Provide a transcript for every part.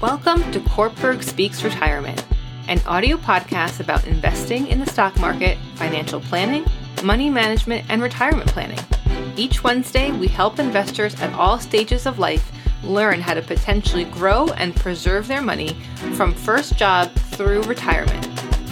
Welcome to Kortberg Speaks Retirement, an audio podcast about investing in the stock market, financial planning, money management, and retirement planning. Each Wednesday, we help investors at all stages of life learn how to potentially grow and preserve their money from first job through retirement.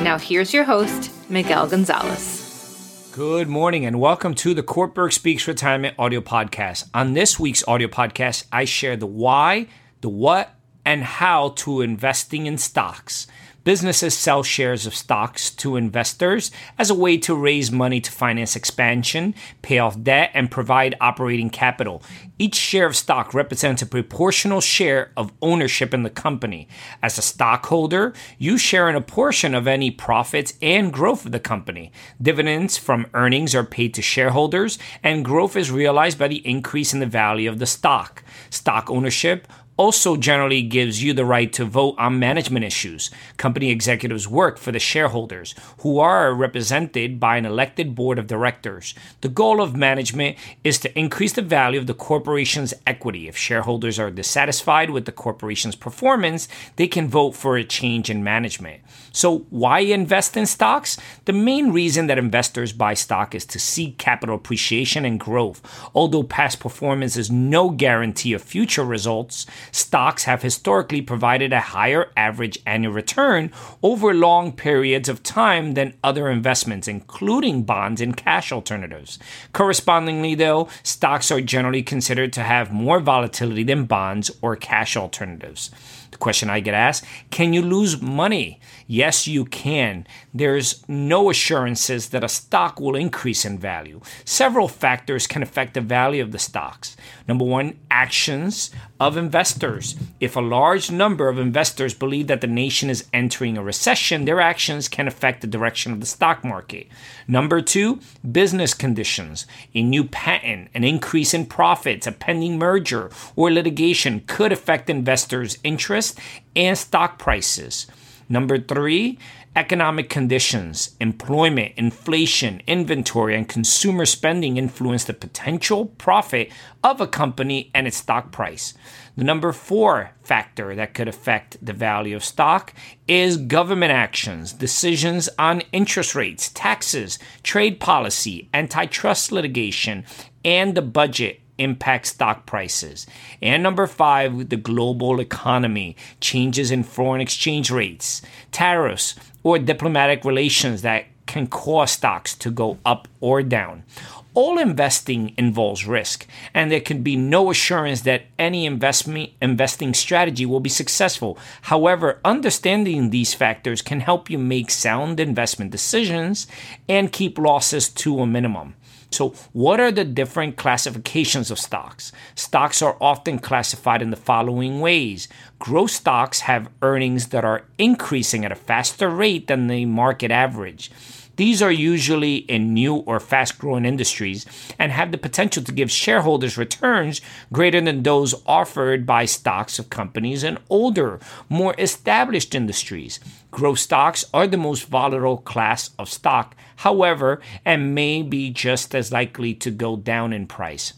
Now, here's your host, Miguel Gonzalez. Good morning and welcome to the Kortberg Speaks Retirement audio podcast. On this week's audio podcast, I share the why, the what, and how to investing in stocks. Businesses sell shares of stocks to investors as a way to raise money to finance expansion, pay off debt, and provide operating capital. Each share of stock represents a proportional share of ownership in the company. As a stockholder, you share in a portion of any profits and growth of the company. Dividends from earnings are paid to shareholders, and growth is realized by the increase in the value of the stock. Stock ownership also generally gives you the right to vote on management issues. Company executives work for the shareholders, who are represented by an elected board of directors. The goal of management is to increase the value of the corporation's equity. If shareholders are dissatisfied with the corporation's performance, they can vote for a change in management. So, why invest in stocks? The main reason that investors buy stock is to seek capital appreciation and growth. Although past performance is no guarantee of future results, stocks have historically provided a higher average annual return over long periods of time than other investments, including bonds and cash alternatives. Correspondingly, though, stocks are generally considered to have more volatility than bonds or cash alternatives. The question I get asked can you lose money? Yes, you can. There's no assurances that a stock will increase in value. Several factors can affect the value of the stocks. Number one, actions of investors. If a large number of investors believe that the nation is entering a recession, their actions can affect the direction of the stock market. Number two, business conditions. A new patent, an increase in profits, a pending merger, or litigation could affect investors' interest and stock prices. Number three, economic conditions, employment, inflation, inventory, and consumer spending influence the potential profit of a company and its stock price. The number four factor that could affect the value of stock is government actions, decisions on interest rates, taxes, trade policy, antitrust litigation, and the budget impact stock prices. And number five, the global economy, changes in foreign exchange rates, tariffs, or diplomatic relations that can cause stocks to go up or down. All investing involves risk, and there can be no assurance that any investment investing strategy will be successful. However, understanding these factors can help you make sound investment decisions and keep losses to a minimum. So, what are the different classifications of stocks? Stocks are often classified in the following ways growth stocks have earnings that are increasing at a faster rate than the market average. These are usually in new or fast growing industries and have the potential to give shareholders returns greater than those offered by stocks of companies in older, more established industries. Growth stocks are the most volatile class of stock, however, and may be just as likely to go down in price.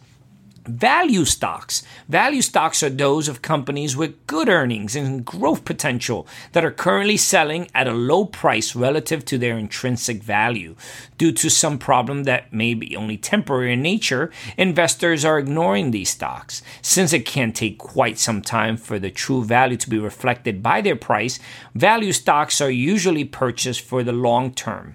Value stocks. Value stocks are those of companies with good earnings and growth potential that are currently selling at a low price relative to their intrinsic value. Due to some problem that may be only temporary in nature, investors are ignoring these stocks. Since it can take quite some time for the true value to be reflected by their price, value stocks are usually purchased for the long term.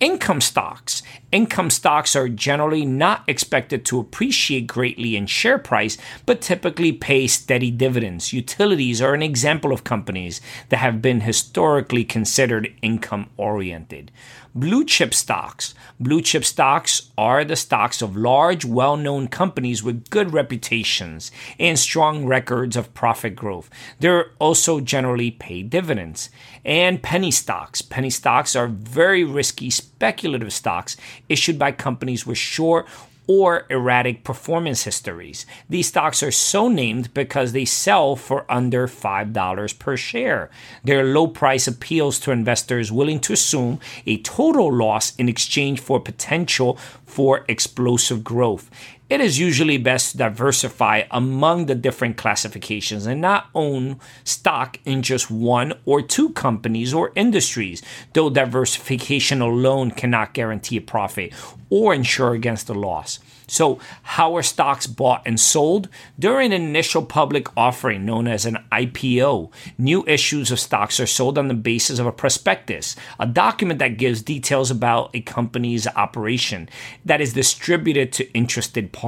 Income stocks. Income stocks are generally not expected to appreciate greatly in share price, but typically pay steady dividends. Utilities are an example of companies that have been historically considered income oriented. Blue chip stocks. Blue chip stocks are the stocks of large, well known companies with good reputations and strong records of profit growth. They're also generally pay dividends. And penny stocks. Penny stocks are very risky speculative stocks issued by companies with short or erratic performance histories. These stocks are so named because they sell for under $5 per share. Their low price appeals to investors willing to assume a total loss in exchange for potential for explosive growth. It is usually best to diversify among the different classifications and not own stock in just one or two companies or industries, though diversification alone cannot guarantee a profit or insure against a loss. So, how are stocks bought and sold? During an initial public offering known as an IPO, new issues of stocks are sold on the basis of a prospectus, a document that gives details about a company's operation that is distributed to interested parties.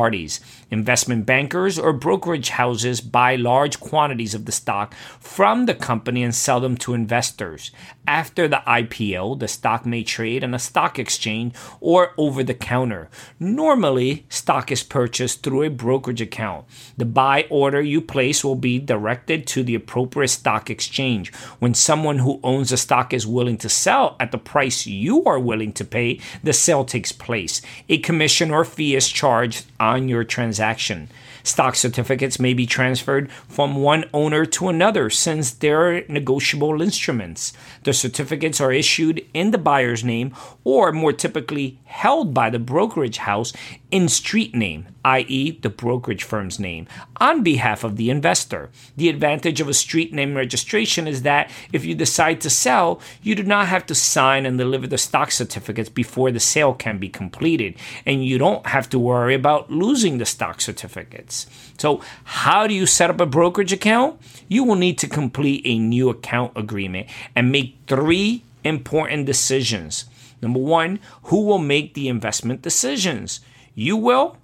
Investment bankers or brokerage houses buy large quantities of the stock from the company and sell them to investors. After the IPO, the stock may trade on a stock exchange or over the counter. Normally, stock is purchased through a brokerage account. The buy order you place will be directed to the appropriate stock exchange. When someone who owns the stock is willing to sell at the price you are willing to pay, the sale takes place. A commission or fee is charged on your transaction. Stock certificates may be transferred from one owner to another since they're negotiable instruments. The certificates are issued in the buyer's name or more typically held by the brokerage house in street name, i.e., the brokerage firm's name, on behalf of the investor. The advantage of a street name registration is that if you decide to sell, you do not have to sign and deliver the stock certificates before the sale can be completed, and you don't have to worry about losing the stock certificates. So, how do you set up a brokerage account? You will need to complete a new account agreement and make three important decisions. Number one, who will make the investment decisions? You will,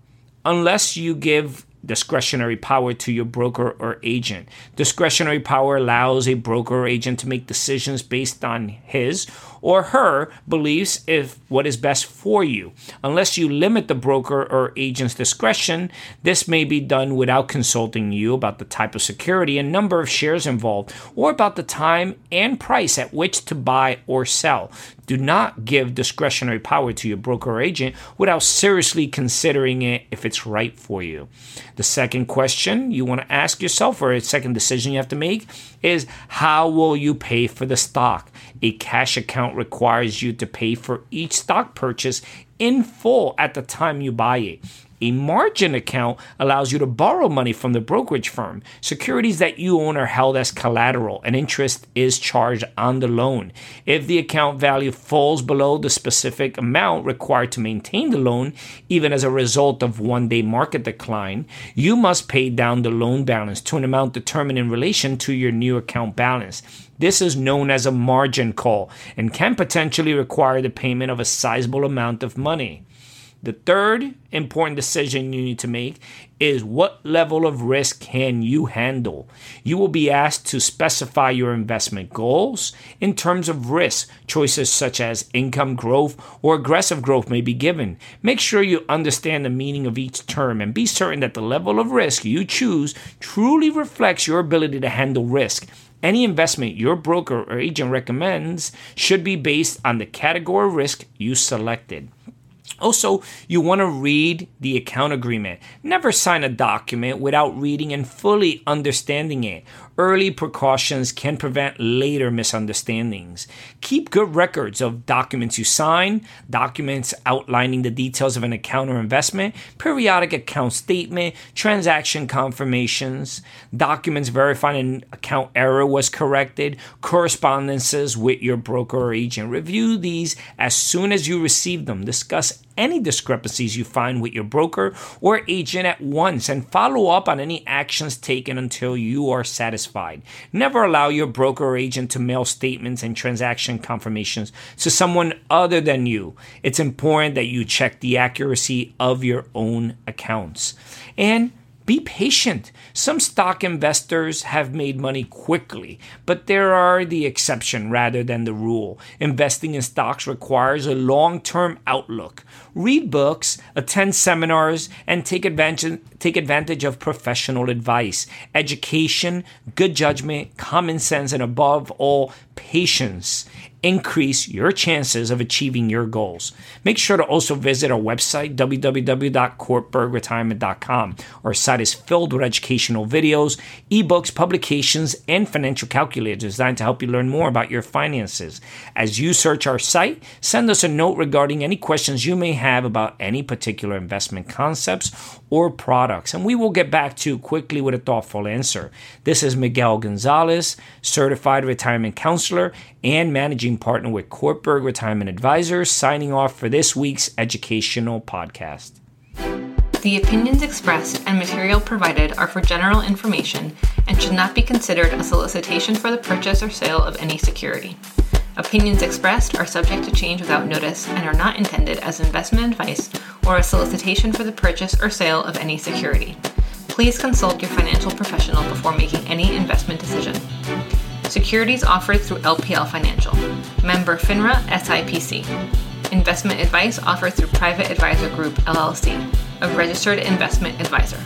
unless you give discretionary power to your broker or agent. Discretionary power allows a broker or agent to make decisions based on his or her beliefs if what is best for you. Unless you limit the broker or agent's discretion, this may be done without consulting you about the type of security and number of shares involved or about the time and price at which to buy or sell. Do not give discretionary power to your broker or agent without seriously considering it if it's right for you. The second question you want to ask yourself, or a second decision you have to make, is how will you pay for the stock? A cash account requires you to pay for each stock purchase in full at the time you buy it. A margin account allows you to borrow money from the brokerage firm. Securities that you own are held as collateral and interest is charged on the loan. If the account value falls below the specific amount required to maintain the loan, even as a result of one day market decline, you must pay down the loan balance to an amount determined in relation to your new account balance. This is known as a margin call and can potentially require the payment of a sizable amount of money. The third important decision you need to make is what level of risk can you handle? You will be asked to specify your investment goals in terms of risk. Choices such as income growth or aggressive growth may be given. Make sure you understand the meaning of each term and be certain that the level of risk you choose truly reflects your ability to handle risk. Any investment your broker or agent recommends should be based on the category risk you selected. Also, you want to read the account agreement. Never sign a document without reading and fully understanding it. Early precautions can prevent later misunderstandings. Keep good records of documents you sign, documents outlining the details of an account or investment, periodic account statement, transaction confirmations, documents verifying an account error was corrected, correspondences with your broker or agent. Review these as soon as you receive them. Discuss any discrepancies you find with your broker or agent at once and follow up on any actions taken until you are satisfied. Never allow your broker or agent to mail statements and transaction confirmations to someone other than you. It's important that you check the accuracy of your own accounts. And be patient. Some stock investors have made money quickly, but there are the exception rather than the rule. Investing in stocks requires a long term outlook. Read books, attend seminars, and take advantage, take advantage of professional advice. Education, good judgment, common sense, and above all, patience increase your chances of achieving your goals. Make sure to also visit our website, www.courtbergretirement.com. Our site is filled with educational videos, ebooks, publications, and financial calculators designed to help you learn more about your finances. As you search our site, send us a note regarding any questions you may have about any particular investment concepts or products, and we will get back to you quickly with a thoughtful answer. This is Miguel Gonzalez, certified retirement counselor and managing partner with Courtberg Retirement Advisors, signing off for this week's educational podcast. The opinions expressed and material provided are for general information and should not be considered a solicitation for the purchase or sale of any security. Opinions expressed are subject to change without notice and are not intended as investment advice or a solicitation for the purchase or sale of any security. Please consult your financial professional before making any investment decision. Securities offered through LPL Financial, member FINRA SIPC. Investment advice offered through Private Advisor Group LLC, a registered investment advisor.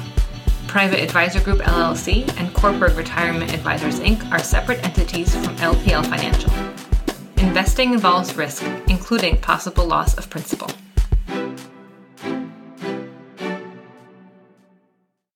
Private Advisor Group LLC and Courtberg Retirement Advisors Inc. are separate entities from LPL Financial. Investing involves risk, including possible loss of principal.